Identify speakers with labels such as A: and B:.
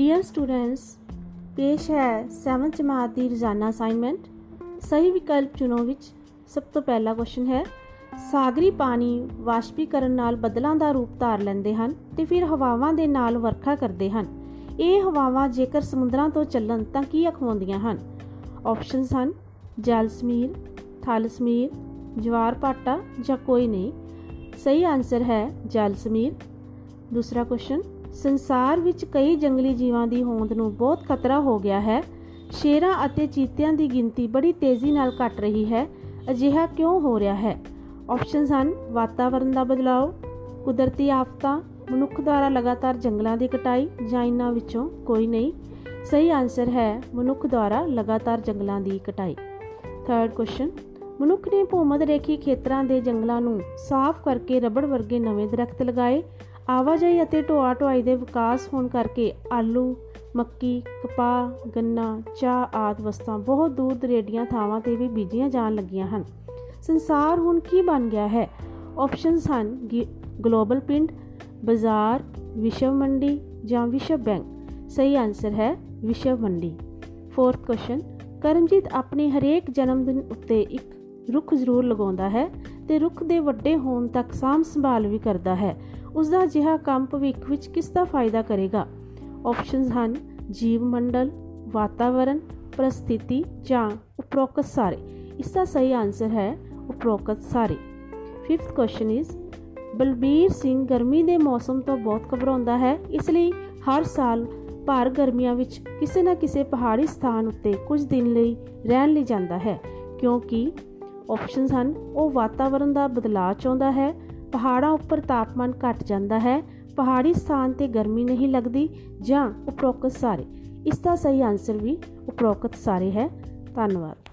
A: Dear students, ਪੇਸ਼ ਹੈ 7th ਜਮਾਤ ਦੀ ਰੋਜ਼ਾਨਾ ਅਸਾਈਨਮੈਂਟ। ਸਹੀ ਵਿਕਲਪ ਚੁਣੋ ਵਿੱਚ ਸਭ ਤੋਂ ਪਹਿਲਾ ਕੁਐਸਚਨ ਹੈ, ਸਾਗਰੀ ਪਾਣੀ ਵਾਸ਼ਪੀਕਰਨ ਨਾਲ ਬੱਦਲਾਂ ਦਾ ਰੂਪ ਧਾਰ ਲੈਂਦੇ ਹਨ ਤੇ ਫਿਰ ਹਵਾਵਾਂ ਦੇ ਨਾਲ ਵਰਖਾ ਕਰਦੇ ਹਨ। ਇਹ ਹਵਾਵਾਂ ਜੇਕਰ ਸਮੁੰਦਰਾਂ ਤੋਂ ਚੱਲਣ ਤਾਂ ਕੀ ਅਖਵਾਉਂਦੀਆਂ ਹਨ? ਆਪਸ਼ਨਸ ਹਨ, ਜਲ ਸਮੀਰ, ਥਲ ਸਮੀਰ, ਜਵਾਰ ਪਾਟਾ ਜਾਂ ਕੋਈ ਨਹੀਂ। ਸਹੀ ਆਨਸਰ ਹੈ ਜਲ ਸਮੀਰ। ਦੂਸਰਾ ਕੁਐਸਚਨ ਸੰਸਾਰ ਵਿੱਚ ਕਈ ਜੰਗਲੀ ਜੀਵਾਂ ਦੀ ਹੋਂਦ ਨੂੰ ਬਹੁਤ ਖਤਰਾ ਹੋ ਗਿਆ ਹੈ। ਸ਼ੇਰਾਂ ਅਤੇ ਚੀਤਿਆਂ ਦੀ ਗਿਣਤੀ ਬੜੀ ਤੇਜ਼ੀ ਨਾਲ ਘਟ ਰਹੀ ਹੈ। ਅਜਿਹਾ ਕਿਉਂ ਹੋ ਰਿਹਾ ਹੈ? ਆਪਸ਼ਨਸ ਹਨ ਵਾਤਾਵਰਣ ਦਾ ਬਦਲਾਅ ਕੁਦਰਤੀ ਆਫਤਾਂ, ਮਨੁੱਖ ਦੁਆਰਾ ਲਗਾਤਾਰ ਜੰਗਲਾਂ ਦੀ ਕਟਾਈ ਜਾਂ ਇਨ੍ਹਾਂ ਵਿੱਚੋਂ ਕੋਈ ਨਹੀਂ। ਸਹੀ ਆਨਸਰ ਹੈ, ਮਨੁੱਖ ਦੁਆਰਾ ਲਗਾਤਾਰ ਜੰਗਲਾਂ ਦੀ ਕਟਾਈ। ਥਰਡ ਕੁਐਸਚਨ ਮਨੁੱਖ ਨੇ ਭੂਮਧ ਰੇਖੀ ਖੇਤਰਾਂ ਦੇ ਜੰਗਲਾਂ ਨੂੰ ਸਾਫ਼ ਕਰਕੇ ਰਬੜ ਵਰਗੇ ਨਵੇਂ ਦਰਖਤ ਲਗਾਏ। ਆਵਾਜਾਈ ਅਤੇ ਢੋਆ ਢੁਆਈ ਦੇ ਵਿਕਾਸ ਹੋਣ ਕਰਕੇ ਆਲੂ, ਮੱਕੀ, ਕਪਾਹ, ਗੰਨਾ, ਚਾਹ ਆਦ ਵਸਤਾਂ ਬਹੁਤ ਦੂਰ ਦਰੇਡੀਆਂ ਥਾਵਾਂ ਤੇ ਵੀ ਬੀਜੀਆਂ ਜਾਣ ਲੱਗੀਆਂ ਹਨ। ਸੰਸਾਰ ਹੁਣ ਕੀ ਬਣ ਗਿਆ ਹੈ? ਆਪਸ਼ਨਸ ਹਨ ਗਲੋਬਲ ਪਿੰਡ ਬਾਜ਼ਾਰ ਵਿਸ਼ਵ ਮੰਡੀ ਜਾਂ ਵਿਸ਼ਵ ਬੈਂਕ ਸਹੀ ਆਨਸਰ ਹੈ ਵਿਸ਼ਵ ਮੰਡੀ ਫੋਰਥ ਕੁਐਸਚਨ ਕਰਮਜੀਤ ਆਪਣੇ ਹਰੇਕ ਜਨਮ ਦਿਨ ਉੱਤੇ ਇੱਕ ਰੁੱਖ ਜ਼ਰੂਰ ਲਗਾਉਂਦਾ ਹੈ ਤੇ ਰੁੱਖ ਦੇ ਵੱਡੇ ਹੋਣ ਤੱਕ ਸਾਂਭ ਸੰਭਾਲ ਵੀ ਕਰਦਾ ਹੈ। ਉਸ ਦਾ ਜਿਹਾ ਕੰਮ ਭਵਿੱਖ ਵਿੱਚ ਕਿਸ ਦਾ ਫਾਇਦਾ ਕਰੇਗਾ? ਆਪਸ਼ਨਸ ਹਨ, ਜੀਵ ਮੰਡਲ ਵਾਤਾਵਰਣ ਪ੍ਰਸਥਿਤੀ ਜਾਂ ਉਪਰੋਕਤ ਸਾਰੇ। ਇਸ ਦਾ ਸਹੀ ਆਨਸਰ ਹੈ ਉਪਰੋਕਤ ਸਾਰੇ। Fifth question is Balbir Singh ਗਰਮੀ ਦੇ ਮੌਸਮ ਤੋਂ ਬਹੁਤ ਘਬਰਾਉਂਦਾ ਹੈ, ਇਸ ਲਈ ਹਰ ਸਾਲ ਭਾਰ ਗਰਮੀਆਂ ਵਿੱਚ ਕਿਸੇ ਨਾ ਕਿਸੇ ਪਹਾੜੀ ਸਥਾਨ ਉੱਤੇ ਕੁਝ ਦਿਨ ਲਈ ਰਹਿਣ ਲਈ ਜਾਂਦਾ ਹੈ, ਕਿਉਂਕਿ ਆਪਸ਼ਨਸ ਹਨ। ਉਹ ਵਾਤਾਵਰਣ ਦਾ ਬਦਲਾਅ ਚਾਹੁੰਦਾ ਹੈ। ਪਹਾੜਾਂ ਉੱਪਰ ਤਾਪਮਾਨ ਘਟ ਜਾਂਦਾ ਹੈ। ਪਹਾੜੀ ਸਥਾਨ ਤੇ ਗਰਮੀ ਨਹੀਂ ਲੱਗਦੀ ਜਾਂ ਉਪਰੋਕਤ ਸਾਰੇ। ਇਸ ਦਾ ਸਹੀ ਆਨਸਰ ਵੀ ਉਪਰੋਕਤ ਸਾਰੇ ਹੈ। ਧੰਨਵਾਦ।